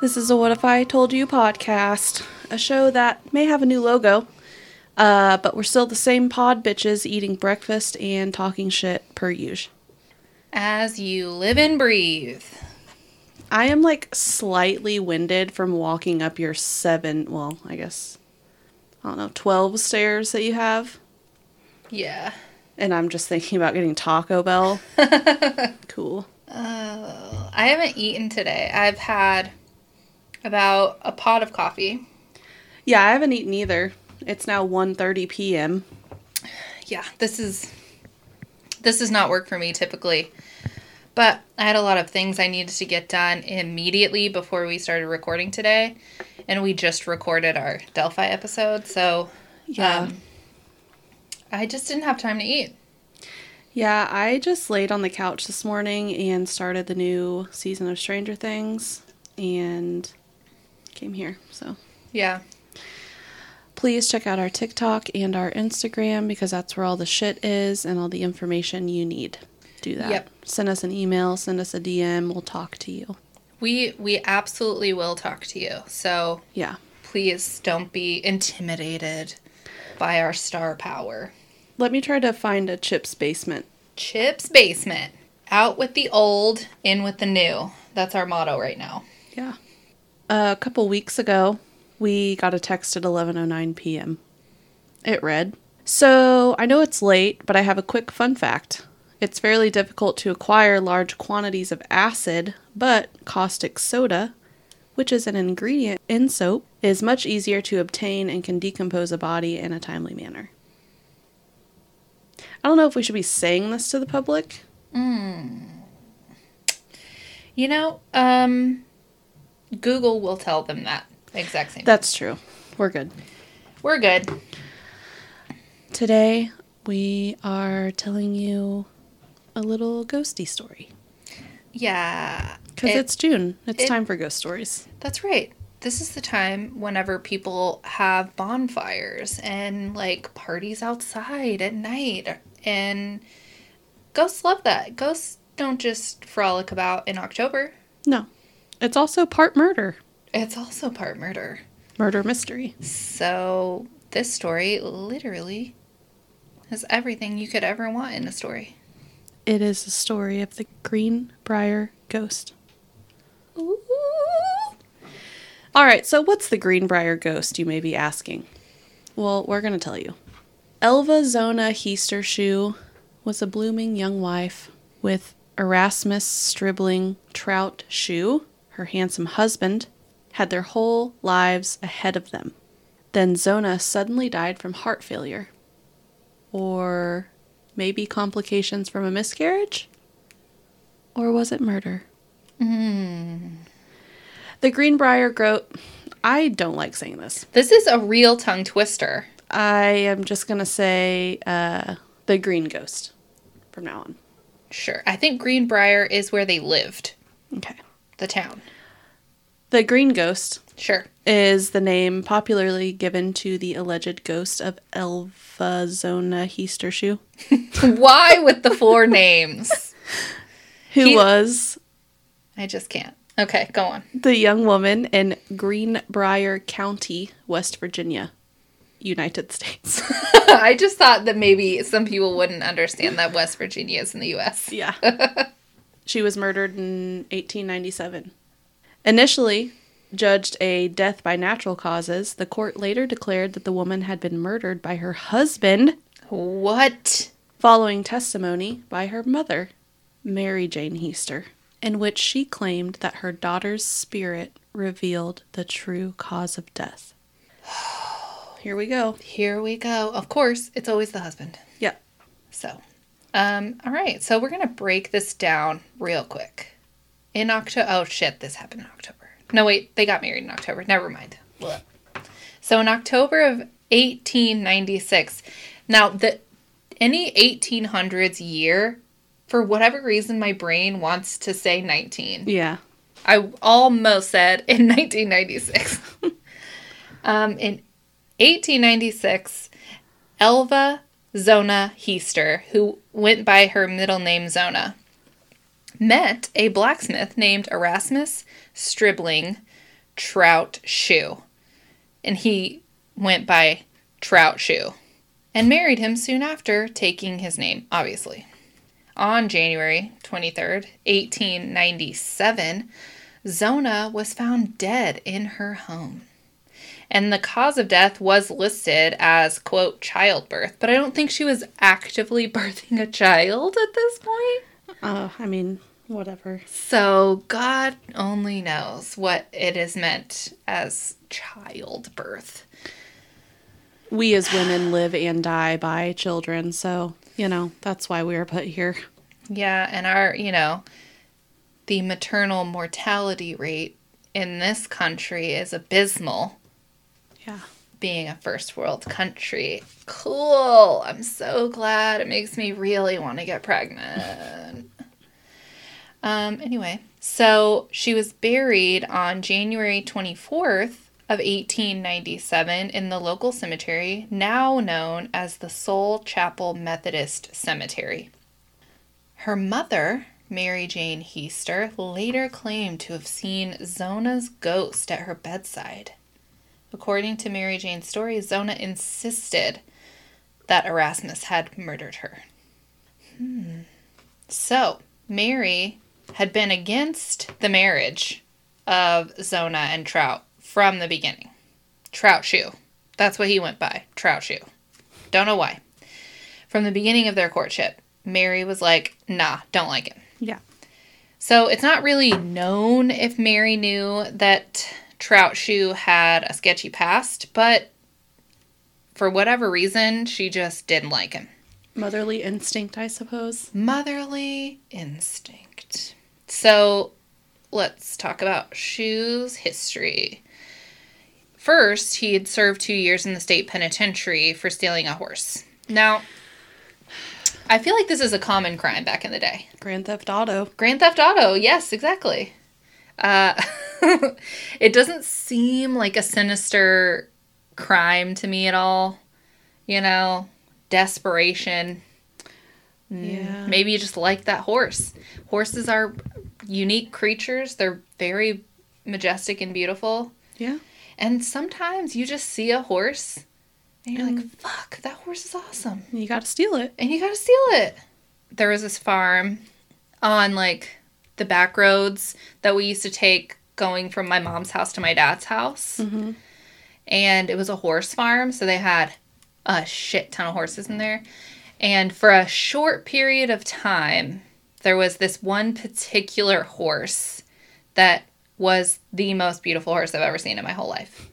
This is a What If I Told You podcast, a show that may have a new logo, uh, but we're still the same pod bitches eating breakfast and talking shit per usual. As you live and breathe. I am like slightly winded from walking up your seven, well, I guess, I don't know, 12 stairs that you have. Yeah. And I'm just thinking about getting Taco Bell. cool. Uh, I haven't eaten today. I've had about a pot of coffee. Yeah, I haven't eaten either. It's now 1:30 p.m. Yeah, this is this does not work for me typically. But I had a lot of things I needed to get done immediately before we started recording today. And we just recorded our Delphi episode, so Yeah. um, I just didn't have time to eat. Yeah, I just laid on the couch this morning and started the new season of Stranger Things and came here. So Yeah. please check out our TikTok and our Instagram because that's where all the shit is and all the information you need. Do that. Yep. Send us an email, send us a DM, we'll talk to you. We we absolutely will talk to you. So Yeah. please don't be intimidated by our star power. Let me try to find a Chips basement. Chip's basement. Out with the old, in with the new. That's our motto right now. Yeah. A couple weeks ago, we got a text at 11:09 p.m. It read, "So, I know it's late, but I have a quick fun fact. It's fairly difficult to acquire large quantities of acid, but caustic soda, which is an ingredient in soap, is much easier to obtain and can decompose a body in a timely manner." I don't know if we should be saying this to the public. Mmm. You know, um Google will tell them that exact same. That's true. We're good. We're good. Today, we are telling you a little ghosty story. Yeah. Because It- it's June. It's it- time for ghost stories. That's right. This is the time whenever people have bonfires and like parties outside at night. And ghosts love that. Ghosts don't just frolic about in October, No. It's also part murder. it's also part murder. Murder mystery. So, this story literally has everything you could ever want in a story. It is the story of the Greenbrier ghost. Ooh. All right, so what's the Greenbrier ghost, you may be asking? Well, we're going to tell you. Elva Zona Heaster Shue was a blooming young wife with Erasmus Stribling Trout Shue, her handsome husband, had their whole lives ahead of them. Then Zona suddenly died from heart failure. Or maybe complications from a miscarriage? Or was it murder? The Greenbrier goat. I don't like saying this. This is a real tongue twister. I am just gonna say uh, the green ghost from now on. Sure. I think Greenbrier is where they lived, Okay. The town. The green ghost Sure. is the name popularly given to the alleged ghost of Elva Zona Heaster Shue, Why with the four names? who He- was I just can't. Okay, go on. the young woman in Greenbrier County, West Virginia, United States. I just thought that maybe some people wouldn't understand that West Virginia is in the US. Yeah. She was murdered in 1897. Initially judged a death by natural causes, the court later declared that the woman had been murdered by her husband What? following testimony by her mother, Mary Jane Heaster, in which she claimed that her daughter's spirit revealed the true cause of death. Here we go. Here we go. Of course, it's always the husband. Yep. So, um, all right. So we're gonna break this down real quick. In October. Oh shit! This happened in October. No wait, they got married in October. Never mind. So in October of 1896. Now the any 1800s year, for whatever reason, my brain wants to say 19. Yeah. I almost said in 1996. um, in 1896, Elva Zona Heaster, who went by her middle name Zona, met a blacksmith named Erasmus Stribling Trout Shue. And he went by Trout Shue and married him soon after, taking his name, obviously. On January 23rd, 1897, Zona was found dead in her home. And the cause of death was listed as, quote, childbirth, but I don't think she was actively birthing a child at this point. Uh, I mean, whatever. So God only knows what it is meant as childbirth. We as women live and die by children, so, you know, that's why we are put here. Yeah, and our, you know, the maternal mortality rate in this country is abysmal, Yeah. being a first world country. Cool. I'm so glad. It makes me really want to get pregnant. um, anyway, so she was buried on January 24th of 1897 in the local cemetery, now known as the Soule Chapel Methodist Cemetery. Her mother, Mary Jane Heaster, later claimed to have seen Zona's ghost at her bedside. According to Mary Jane's story, Zona insisted that Erasmus had murdered her. Hmm. So, Mary had been against the marriage of Zona and Trout from the beginning. Trout Shue. That's what he went by. Trout Shue. Don't know why. From the beginning of their courtship, Mary was like, nah, don't like him. Yeah. So it's not really known if Mary knew that Trout Shue had a sketchy past, but for whatever reason, she just didn't like him. Motherly instinct, I suppose. Motherly instinct. So let's talk about Shue's history. First, he had served two years in the state penitentiary for stealing a horse. Now, I feel like this is a common crime back in the day. Grand Theft Auto. Grand Theft Auto, yes, exactly. Uh, it doesn't seem like a sinister crime to me at all. You know, desperation. Mm, yeah. Maybe you just like that horse. Horses are unique creatures, they're very majestic and beautiful. Yeah. And sometimes you just see a horse and you're like, mm. fuck, that horse is awesome You got to steal it. and you gotta steal it. There was this farm on like the back roads that we used to take going from my mom's house to my dad's house. Mhm. And it was a horse farm, so they had a shit ton of horses in there. And for a short period of time, there was this one particular horse that was the most beautiful horse I've ever seen in my whole life.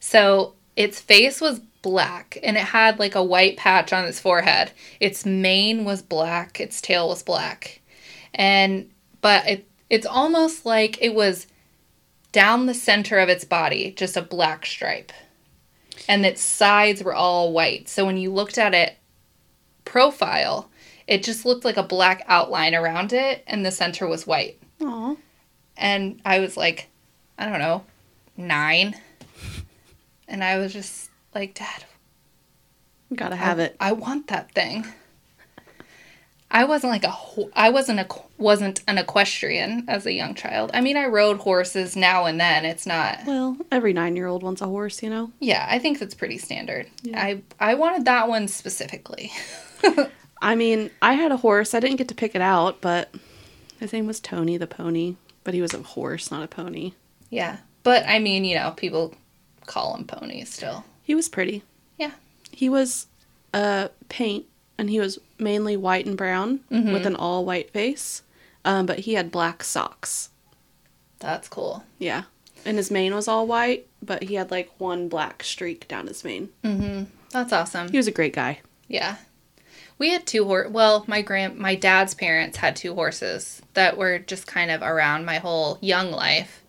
So its face was black and it had like a white patch on its forehead. Its mane was black, its tail was black. And but it it's almost like it was down the center of its body, just a black stripe. And its sides were all white. So when you looked at it profile, it just looked like a black outline around it and the center was white. Aw. And I was like, I don't know, nine. And I was just like, Dad, Gotta have I, it. I want that thing. I wasn't like a ho- I wasn't a wasn't an equestrian as a young child. I mean, I rode horses now and then. It's not. Well, every nine year old wants a horse, you know? Yeah, I think that's pretty standard. Yeah. I I wanted that one specifically. I mean, I had a horse. I didn't get to pick it out, but his name was Tony the pony. But he was a horse, not a pony. yeah, but I mean, you know, people call them ponies still. He was pretty. Yeah. He was a paint, and he was mainly white and brown with an all white face. Um, but he had black socks. That's cool. Yeah. And his mane was all white, but he had like one black streak down his mane. Mhm, That's awesome. He was a great guy. Yeah. We had two horse. Well, my grand, my dad's parents had two horses that were just kind of around my whole young life.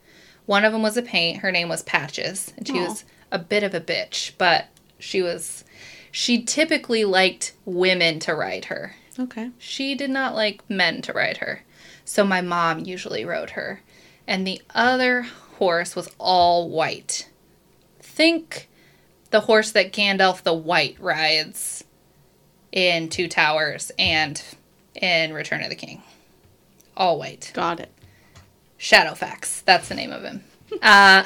One of them was a paint. Her name was Patches, and she Aw. was a bit of a bitch, but she was. She typically liked women to ride her. Okay. She did not like men to ride her. So my mom usually rode her. And the other horse was all white. Think the horse that Gandalf the White rides in Two Towers and in Return of the King. All white. Got it. Shadowfax. That's the name of him. Uh,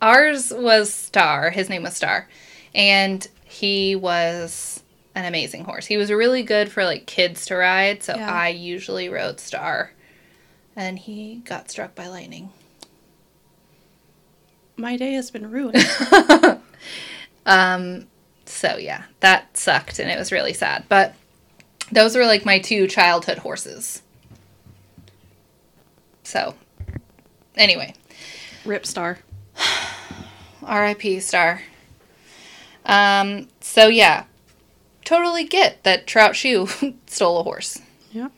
ours was Star. His name was Star. And he was an amazing horse. He was really good for like kids to ride, so Yeah. I usually rode Star. And he got struck by lightning. My day has been ruined. Um so yeah, that sucked and it was really sad. But those were like my two childhood horses. So anyway, Rip star. RIP Star. Um, so yeah, totally get that Trout Shue stole a horse. Yep.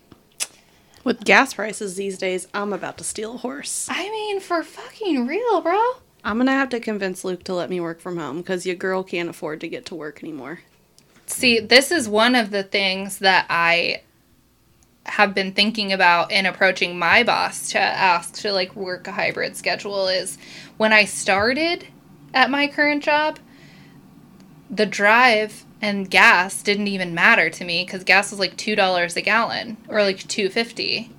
With gas prices these days, I'm about to steal a horse. I mean, for fucking real, bro. I'm gonna have to convince Luke to let me work from home because your girl can't afford to get to work anymore. See, this is one of the things that I have been thinking about in approaching my boss to ask to like work a hybrid schedule is when I started at my current job, the drive and gas didn't even matter to me because gas was like two dollars a gallon or like two fifty,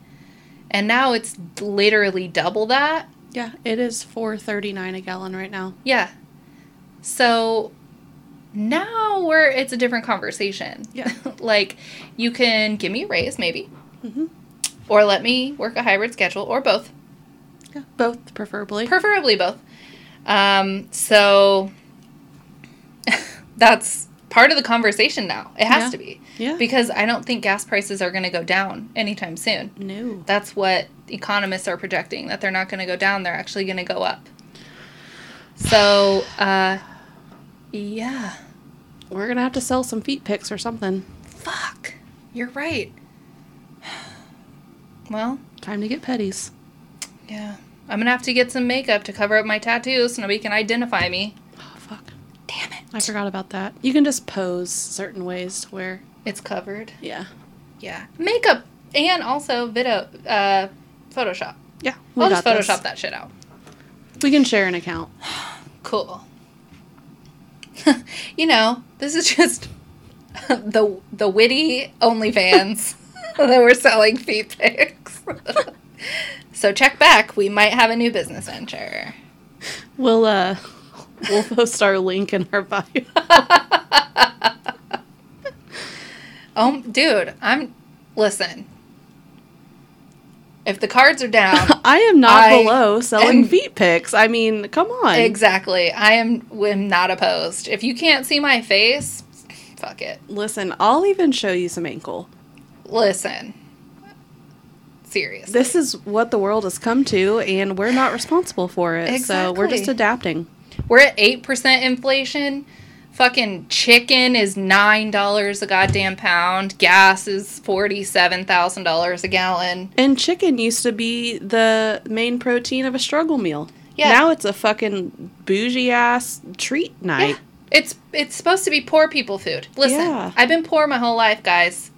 and now it's literally double that. Yeah, it is four thirty nine a gallon right now. Yeah, so now we're it's a different conversation. Yeah. like you can give me a raise maybe Mhm. or let me work a hybrid schedule or both Yeah, both preferably. preferably both um, so that's part of the conversation now it has Yeah. to be yeah. because i don't think gas prices are going to go down anytime soon no. that's what economists are projecting that they're not going to go down they're actually going to go up so uh yeah We're gonna have to sell some feet pics or something. Fuck. You're right. Well, Time to get petties. yeah. I'm gonna have to get some makeup to cover up my tattoos so nobody can identify me. Fuck. Damn it. I forgot about that. You can just pose certain ways to where It's covered. yeah. Yeah. Makeup and also video uh Photoshop. Yeah. We I'll got just Photoshop this. that shit out. We can share an account. Cool. you know, this is just the the witty OnlyFans that we're selling feet pics. so check back. We might have a new business venture. We'll uh we'll post our link in our bio. Oh, dude, I'm. Listen. If the cards are down, I am not I below selling am- feet pics. I mean, come on. exactly, I am, am not opposed. If you can't see my face, fuck it. Listen, I'll even show you some ankle. Listen. Seriously. This is what the world has come to, and we're not responsible for it. So we're just adapting. We're at 8% inflation. Fucking chicken is $9 a goddamn pound. Gas is $47,000 a gallon. And chicken used to be the main protein of a struggle meal. Yeah. Now it's a fucking bougie ass treat night. Yeah. It's it's supposed to be poor people food. Listen, Yeah. I've been poor my whole life, guys.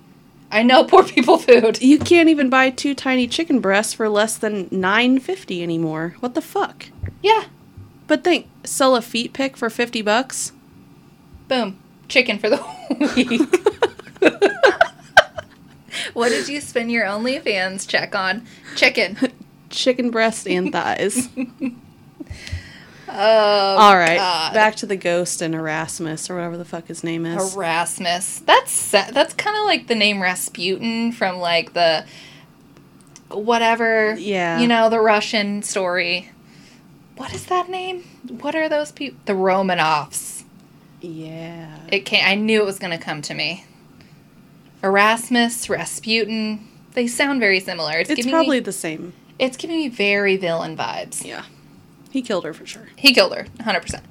I know poor people food. You can't even buy two tiny chicken breasts for less than nine fifty anymore. What the fuck? Yeah. But think, sell a feet pick for fifty bucks. Boom. Chicken for the week. what did you spend your OnlyFans check on? Chicken. Chicken breast and thighs. Oh, All right, God. back to the ghost and Erasmus or whatever the fuck his name is. Erasmus. That's that's kind of like the name Rasputin from like the whatever. Yeah. You know the Russian story. What is that name? What are those people? The Romanovs. yeah. It can't. I knew it was going to come to me. Erasmus, Rasputin. They sound very similar. It's, It's probably me. the same. It's giving me very villain vibes. Yeah. He killed her for sure. He killed her, 100%.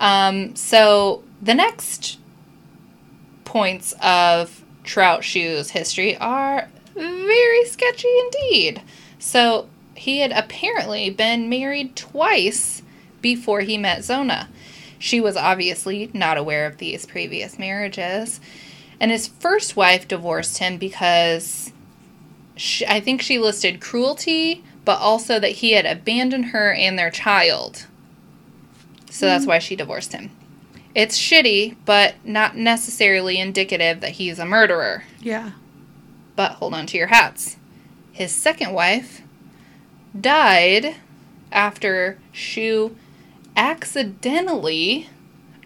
Um, so the next points of Trout Shue's history are very sketchy indeed. So he had apparently been married twice before he met Zona. She was obviously not aware of these previous marriages. And his first wife divorced him because she, I think she listed cruelty, but also that he had abandoned her and their child. So that's hmm. why she divorced him. It's shitty, but not necessarily indicative that he's a murderer. Yeah. But hold on to your hats. His second wife died after Shue accidentally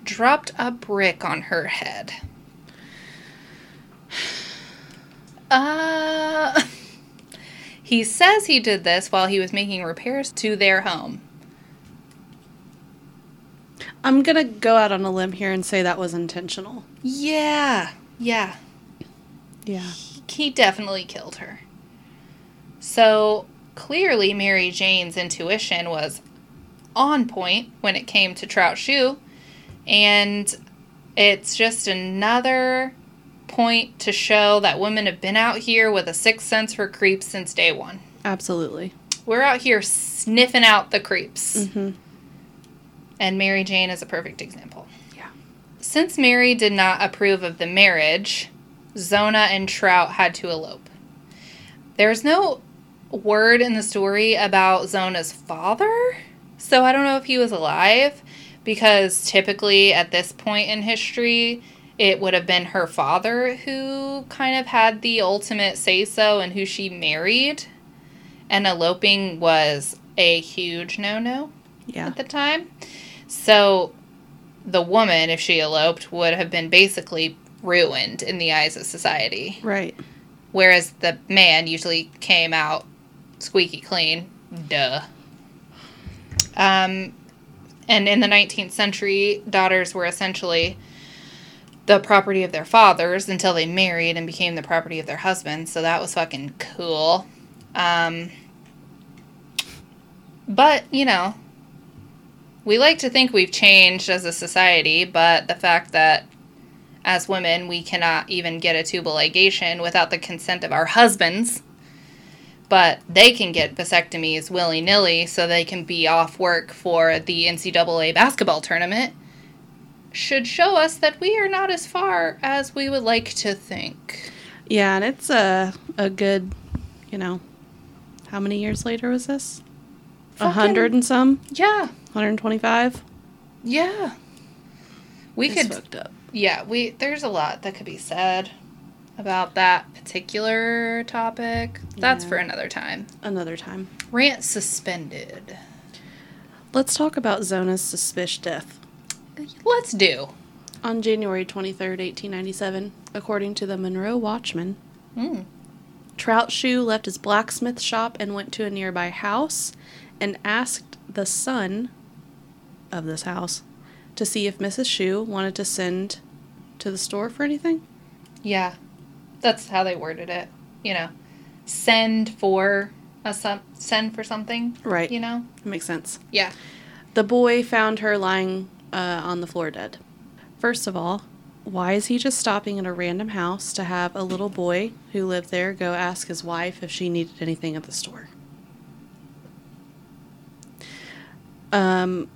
dropped a brick on her head. Uh, he says he did this while he was making repairs to their home. I'm gonna go out on a limb here and say that was intentional. Yeah, yeah. Yeah. He definitely killed her. So clearly, Mary Jane's intuition was on point when it came to Trout Shue, and it's just another point to show that women have been out here with a sixth sense for creeps since day one. Absolutely. We're out here sniffing out the creeps. Mm-hmm. And Mary Jane is a perfect example. Yeah. Since Mary did not approve of the marriage, Zona and Trout had to elope. There's no word in the story about Zona's father, so I don't know if he was alive because typically at this point in history, it would have been her father who kind of had the ultimate say so and who she married. And eloping was a huge no no Yeah. at the time. So the woman, if she eloped, would have been basically ruined in the eyes of society. Right. Whereas the man usually came out squeaky clean. Duh. Um, and in the 19th century, daughters were essentially the property of their fathers until they married and became the property of their husbands. So that was fucking cool. Um, but, you know, we like to think we've changed as a society, but the fact that as women we cannot even get a tubal ligation without the consent of our husbands, but they can get vasectomies willy nilly so they can be off work for the NCAA basketball tournament, should show us that we are not as far as we would like to think. Yeah, and it's a a good, you know, how many years later was this? A hundred and some, Yeah, hundred and twenty-five. yeah. We It's could fucked up. yeah, we there's a lot that could be said about that particular topic. That's Yeah. for another time. Another time. Rant suspended. Let's talk about Zona's suspicious death. Let's do. On January 23rd, 1897, according to the Monroe Watchman, Mm. Trout Shue left his blacksmith shop and went to a nearby house and asked the son of this house to see if Mrs. Shue wanted to send to the store for anything. Yeah, that's how they worded it. You know, send for a some send for something. Right. You know. That makes sense. Yeah. The boy found her lying uh, on the floor dead. First of all, why is he just stopping at a random house to have a little boy who lived there go ask his wife if she needed anything at the store? Um,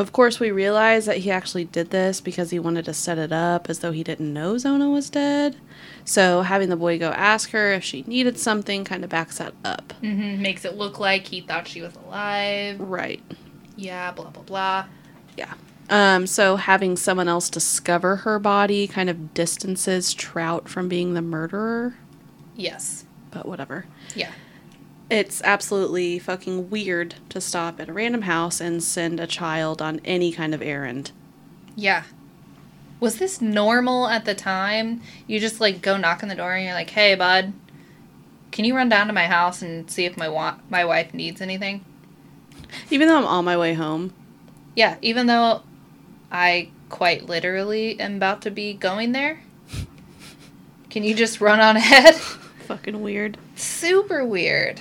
of course, we realize that he actually did this because he wanted to set it up as though he didn't know Zona was dead. So having the boy go ask her if she needed something kind of backs that up. Mm-hmm. Makes it look like he thought she was alive. Right. Yeah. Blah blah blah. Yeah. Um, so having someone else discover her body kind of distances Trout from being the murderer, Yes. but whatever. Yeah. It's absolutely fucking weird to stop at a random house and send a child on any kind of errand. Yeah. Was this normal at the time? You just like go knock on the door and you're like, "Hey, bud, can you run down to my house and see if my wa- my wife needs anything?" Even though I'm on my way home. Yeah, even though I quite literally am about to be going there. Can you just run on ahead? Fucking weird. Super weird.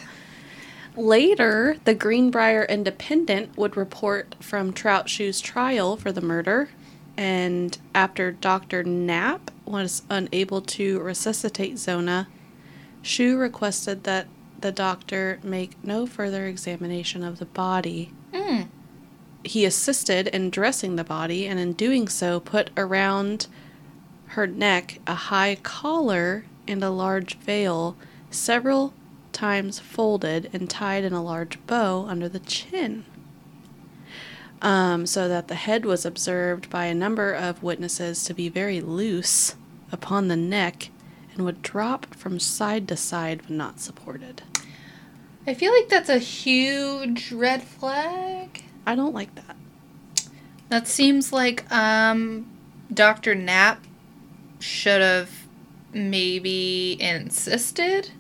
Later, the Greenbrier Independent would report from Trout Shue's trial for the murder, and after Dr. Knapp was unable to resuscitate Zona, Shue requested that the doctor make no further examination of the body. Mm. He assisted in dressing the body, and in doing so, put around her neck a high collar and a large veil, several times folded and tied in a large bow under the chin. Um, so that the head was observed by a number of witnesses to be very loose upon the neck and would drop from side to side when not supported. I feel like that's a huge red flag. I don't like that. That seems like um, Dr. Knapp should have maybe insisted.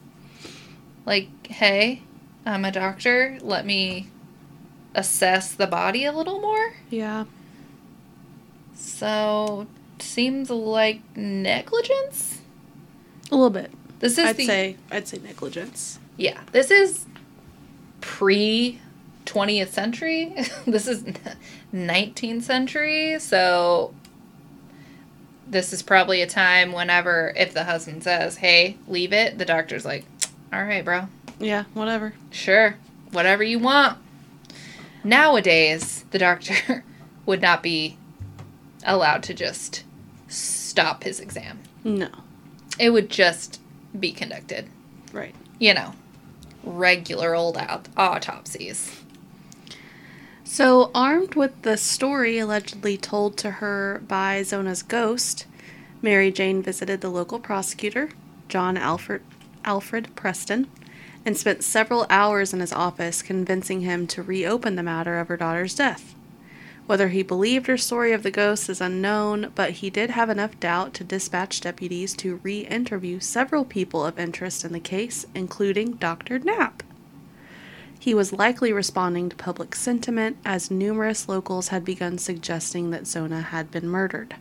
Like, hey, I'm a doctor. Let me assess the body a little more. Yeah. So, seems like negligence. A little bit. This is I'd the say I'd say negligence. yeah. This is pre 20th century. this is 19th century. So this is probably a time whenever if the husband says, "Hey, leave it," the doctor's like, "All right, bro. Yeah, whatever. Sure. Whatever you want." Nowadays, the doctor would not be allowed to just stop his exam. No. It would just be conducted. Right. You know, regular old aut- autopsies. So, armed with the story allegedly told to her by Zona's ghost, Mary Jane visited the local prosecutor, John Alfred, Alfred Preston, and spent several hours in his office convincing him to reopen the matter of her daughter's death. Whether he believed her story of the ghost is unknown, but he did have enough doubt to dispatch deputies to re interview several people of interest in the case, including Dr. Knapp. He was likely responding to public sentiment as numerous locals had begun suggesting that Zona had been murdered.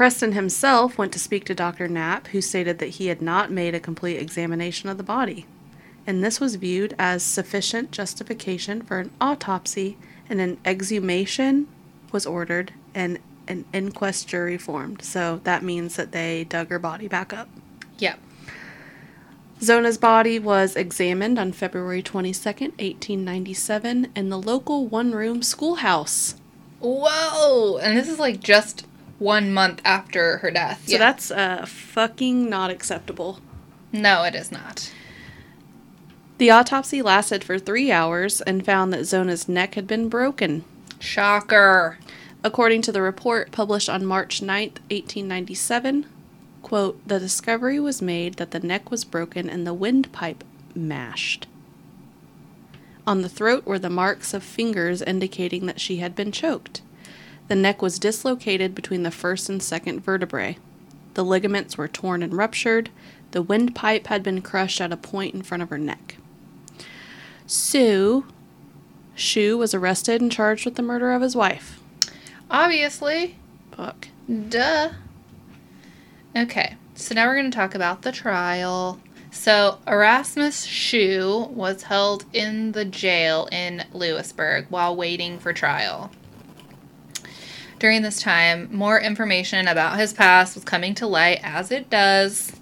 Preston himself went to speak to Dr. Knapp, who stated that he had not made a complete examination of the body, and this was viewed as sufficient justification for an autopsy, and an exhumation was ordered and an inquest jury formed. So that means that they dug her body back up. Yep. Zona's body was examined on February 22nd, 1897, in the local one room schoolhouse. Whoa! And this is like just one month after her death. So that's uh, fucking not acceptable. No, it is not. The autopsy lasted for three hours and found that Zona's neck had been broken. Shocker. According to the report published on March 9th, 1897, quote, the discovery was made that the neck was broken and the windpipe mashed. On the throat were the marks of fingers indicating that she had been choked. The neck was dislocated between the first and second vertebrae. The ligaments were torn and ruptured. The windpipe had been crushed at a point in front of her neck. Sue Shue was arrested and charged with the murder of his wife. Obviously. Fuck. Duh. Okay, so now we're going to talk about the trial. So, Erasmus Shue was held in the jail in Lewisburg while waiting for trial. During this time, more information about his past was coming to light, as it does.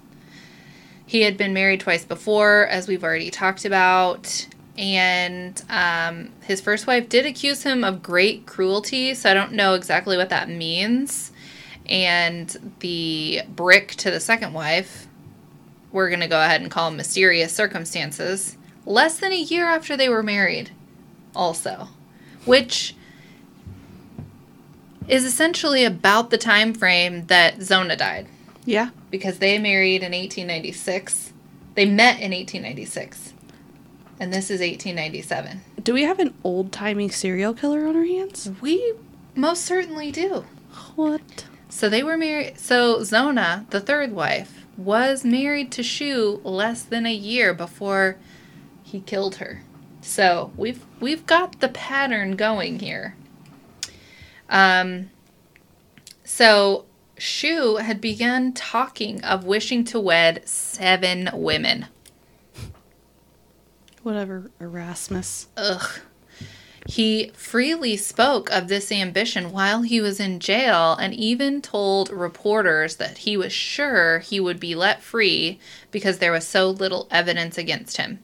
He had been married twice before, as we've already talked about. And um, his first wife did accuse him of great cruelty, so I don't know exactly what that means. And the brick to the second wife, we're going to go ahead and call mysterious circumstances, less than a year after they were married, also. Which is essentially about the time frame that Zona died Yeah. because they married in 1896. They met in 1896. And this is 1897. Do we have an old timey serial killer on our hands? We most certainly do. What? So they were married. So Zona, the third wife, was married to Shue less than a year before he killed her. So we've we've got the pattern going here. Um. So Shue had begun talking of wishing to wed seven women. Whatever, Erasmus. Ugh. He freely spoke of this ambition while he was in jail and even told reporters that he was sure he would be let free because there was so little evidence against him.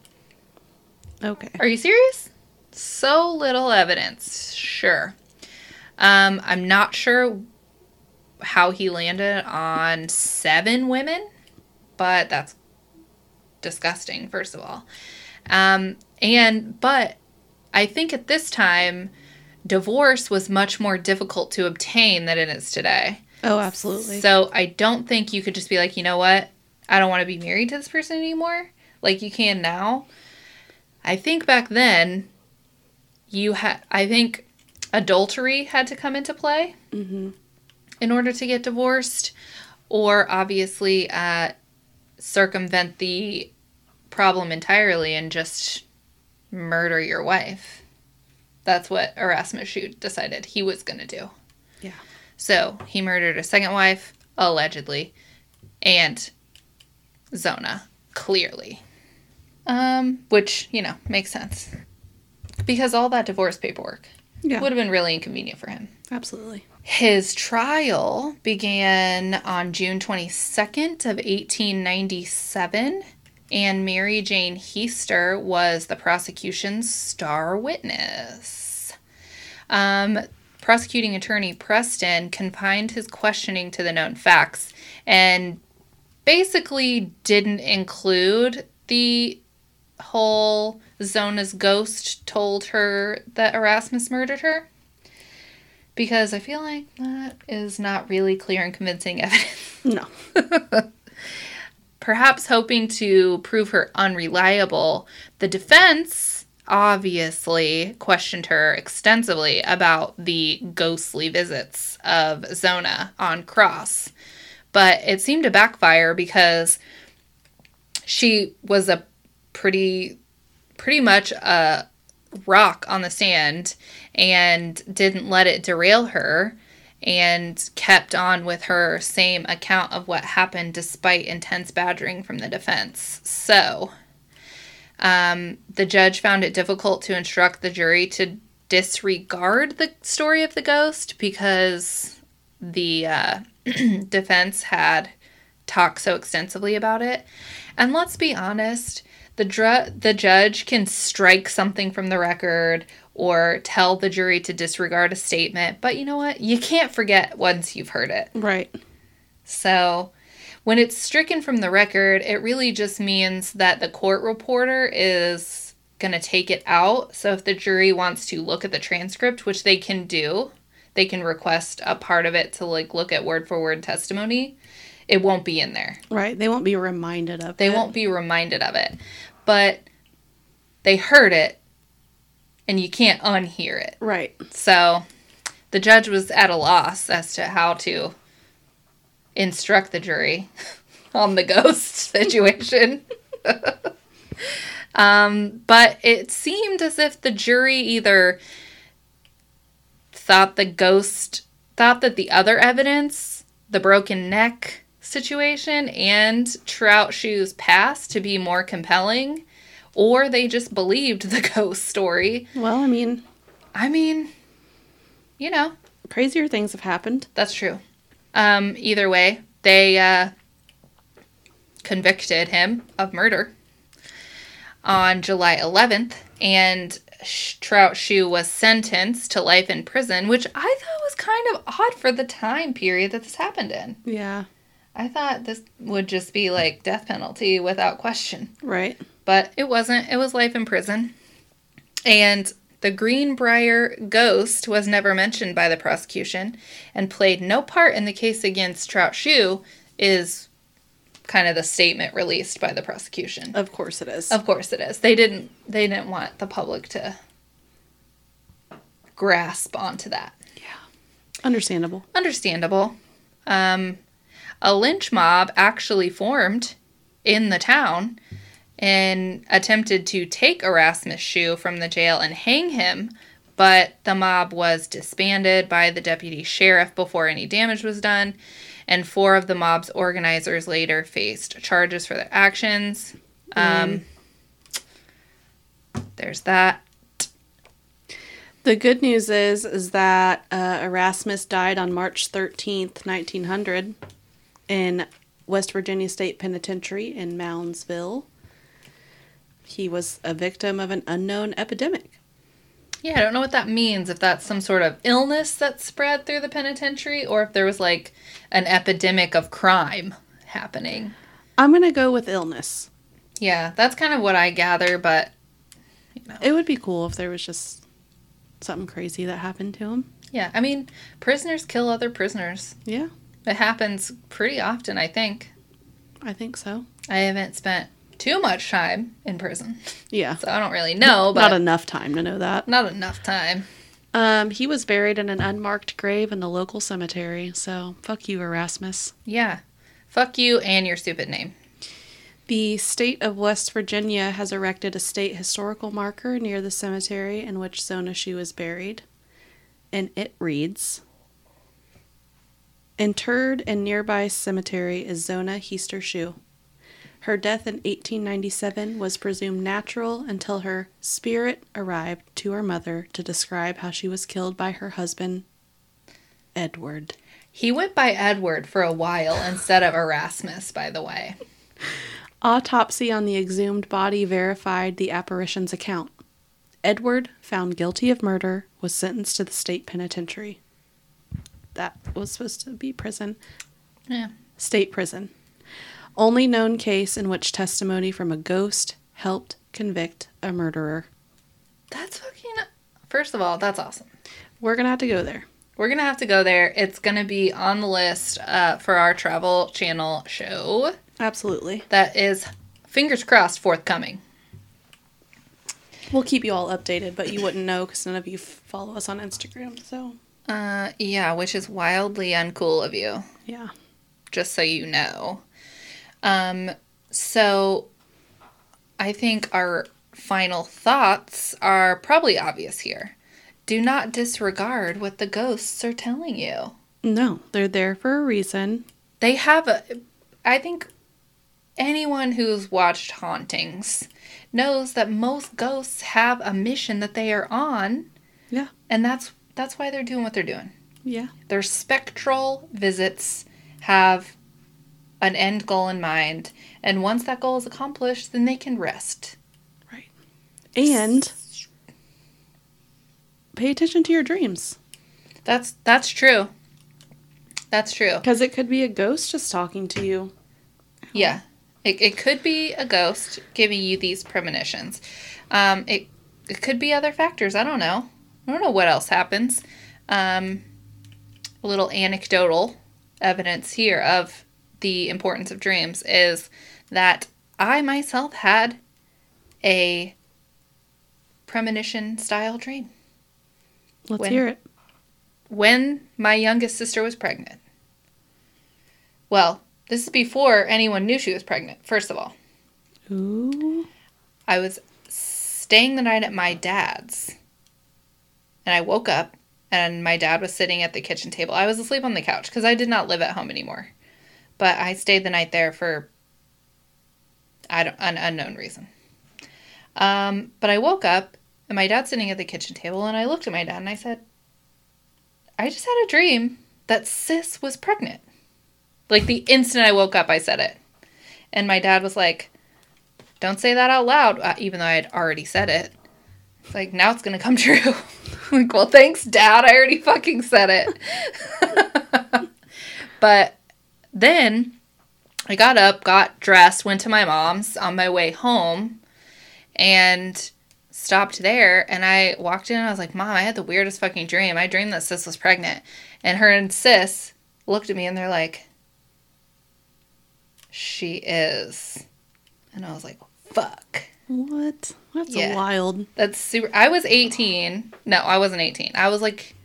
Okay. Are you serious? So little evidence. Sure. Um, I'm not sure how he landed on seven women, but that's disgusting, first of all. Um, and, but I think at this time, divorce was much more difficult to obtain than it is today. Oh, absolutely. So I don't think you could just be like, you know what? I don't want to be married to this person anymore, like you can now. I think back then, you had. I think adultery had to come into play in order to get divorced, or obviously uh, circumvent the problem entirely and just murder your wife. That's what Erasmus Shue decided he was going to do. Yeah. So he murdered a second wife, allegedly, and Zona, clearly. Um, which, you know, makes sense. Because all that divorce paperwork Yeah. would have been really inconvenient for him. Absolutely. His trial began on June 22nd of 1897, and Mary Jane Heaster was the prosecution's star witness. Um, prosecuting attorney Preston confined his questioning to the known facts and basically didn't include the whole Zona's ghost told her that Erasmus murdered her because I feel like that is not really clear and convincing evidence. No. Perhaps hoping to prove her unreliable, the defense obviously questioned her extensively about the ghostly visits of Zona on Cross. But it seemed to backfire because she was a pretty pretty much a rock on the sand and didn't let it derail her and kept on with her same account of what happened despite intense badgering from the defense. So, um, the judge found it difficult to instruct the jury to disregard the story of the ghost because the uh, defense had talked so extensively about it. And let's be honest, the dr- the judge can strike something from the record or tell the jury to disregard a statement, but you know what? You can't forget once you've heard it. Right. So, when it's stricken from the record, it really just means that the court reporter is going to take it out. So, if the jury wants to look at the transcript, which they can do, they can request a part of it to like look at word for word testimony. It won't be in there. Right. They won't be reminded of They it. They won't be reminded of it. But they heard it and you can't unhear it. Right. So the judge was at a loss as to how to instruct the jury on the ghost situation. um, but it seemed as if the jury either thought the ghost thought that the other evidence, the broken neck situation, and Trout Shue's past to be more compelling, or they just believed the ghost story. Well, I mean, I mean, you know, crazier things have happened. that's true. Um, either way, they uh, convicted him of murder on July 11th, and Trout Shue was sentenced to life in prison, which I thought was kind of odd for the time period that this happened in. Yeah. I thought this would just be like death penalty without question. Right. but it wasn't. It was life in prison. And the Greenbrier ghost was never mentioned by the prosecution and played no part in the case against Trout Shue, is kind of the statement released by the prosecution. Of course it is. Of course it is. They didn't they didn't want the public to grasp onto that. Yeah. Understandable. Understandable. Um, a lynch mob actually formed in the town and attempted to take Erasmus Shue from the jail and hang him, but the mob was disbanded by the deputy sheriff before any damage was done, and four of the mob's organizers later faced charges for their actions. Um, There's that. The good news is is that uh, Erasmus died on March 13th, 1900 in West Virginia State Penitentiary in Moundsville. He was a victim of an unknown epidemic. Yeah, I don't know what that means. If that's some sort of illness that spread through the penitentiary, or if there was like an epidemic of crime happening. I'm going to go with illness. Yeah, that's kind of what I gather, but It would be cool if there was just something crazy that happened to him. yeah, I mean, prisoners kill other prisoners. Yeah, It happens pretty often, I think. I think so. I haven't spent too much time in prison, Yeah. so I don't really know, but Not enough time to know that. not enough time. Um, he was buried in an unmarked grave in the local cemetery. So fuck you, Erasmus. Yeah. Fuck you and your stupid name. The state of West Virginia has erected a state historical marker near the cemetery in which Zona Shue is buried, and it reads Interred in nearby cemetery is Zona Heaster Shue. Her death in 1897 was presumed natural until her spirit arrived to her mother to describe how she was killed by her husband, Edward. He went by Edward for a while instead of Erasmus, by the way. Autopsy on the exhumed body verified the apparition's account. Edward, found guilty of murder, was sentenced to the state penitentiary. That was supposed to be prison. Yeah. State prison. Only known case in which testimony from a ghost helped convict a murderer. That's fucking. First of all, that's awesome. We're gonna have to go there. We're gonna have to go there. It's gonna be on the list uh, for our travel channel show. Absolutely. That is, fingers crossed, forthcoming. We'll keep you all updated, but you wouldn't know because none of you follow us on Instagram. So, Uh, yeah, which is wildly uncool of you. yeah. just so you know. Um, so I think our final thoughts are probably obvious here. Do not disregard what the ghosts are telling you. No, they're there for a reason. They have a I think anyone who's watched hauntings knows that most ghosts have a mission that they are on Yeah. and that's that's why they're doing what they're doing. Yeah. Their spectral visits have an end goal in mind, and once that goal is accomplished, then they can rest. Right. And pay attention to your dreams That's that's true. That's true. because it could be a ghost just talking to you. Yeah. It, it could be a ghost giving you these premonitions. Um, it, it could be other factors. I don't know. I don't know what else happens. Um, a little anecdotal evidence here of the importance of dreams is that I myself had a premonition style dream Let's When- hear it. when my youngest sister was pregnant. Well, this is before anyone knew she was pregnant, first of all. Ooh. I was staying the night at my dad's. And I woke up and my dad was sitting at the kitchen table. I was asleep on the couch because I did not live at home anymore. But I stayed the night there for I don't, an unknown reason. Um, but I woke up and my dad's sitting at the kitchen table and I looked at my dad and I said, I just had a dream that sis was pregnant. Like the instant I woke up, I said it. And my dad was like, don't say that out loud, uh, even though I had already said it. It's like, now it's going to come true. like, well, thanks, Dad. I already fucking said it. but then I got up, got dressed, went to my mom's on my way home, and stopped there. And I walked in and I was like, Mom, I had the weirdest fucking dream. I dreamed that sis was pregnant. And her and sis looked at me and they're like, She is. And I was like, fuck. What? That's Yeah. wild. That's super. I was 18. No, I wasn't 18. I was like,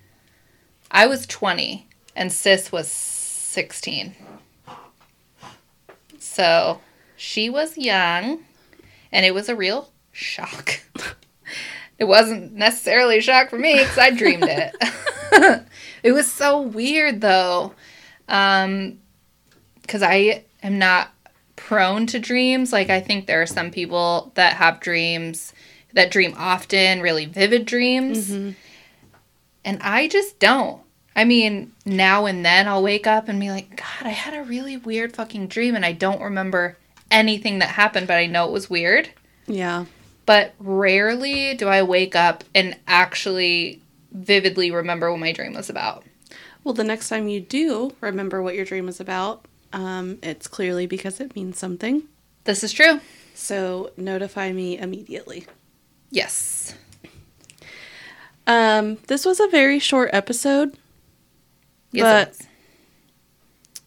I was 20, and sis was 16. So she was young, and it was a real shock. it wasn't necessarily a shock for me because I dreamed it. it was so weird though, um, because I am not prone to dreams. Like I think there are some people that have dreams that dream often, really vivid dreams. Mm-hmm. And I just don't. I mean, now and then I'll wake up and be like, God, I had a really weird fucking dream and I don't remember anything that happened, but I know it was weird. Yeah. But rarely do I wake up and actually vividly remember what my dream was about. Well, the next time you do remember what your dream was about, um, it's clearly because it means something. This is true. So notify me immediately. Yes. Um, this was a very short episode. Yes, But-.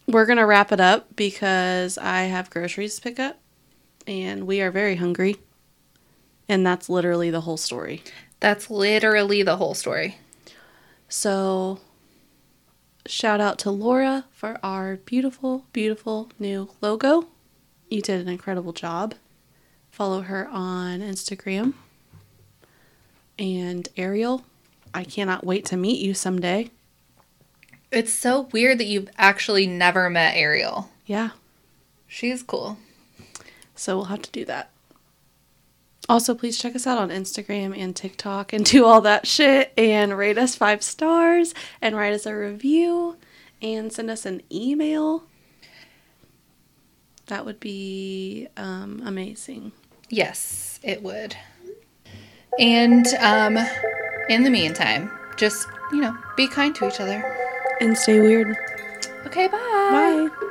We're gonna wrap it up because I have groceries to pick up, and we are very hungry. And that's literally the whole story. that's literally the whole story. So, shout out to Laura for our beautiful, beautiful new logo. You did an incredible job. Follow her on Instagram. And Ariel, I cannot wait to meet you someday. It's so weird that you've actually never met Ariel. Yeah, She's cool. so we'll have to do that. Also, please check us out on Instagram and TikTok and do all that shit and rate us five stars and write us a review and send us an email. That would be um, amazing. Yes, it would. And um, in the meantime, just, you know, be kind to each other. And stay weird. Okay, bye. Bye.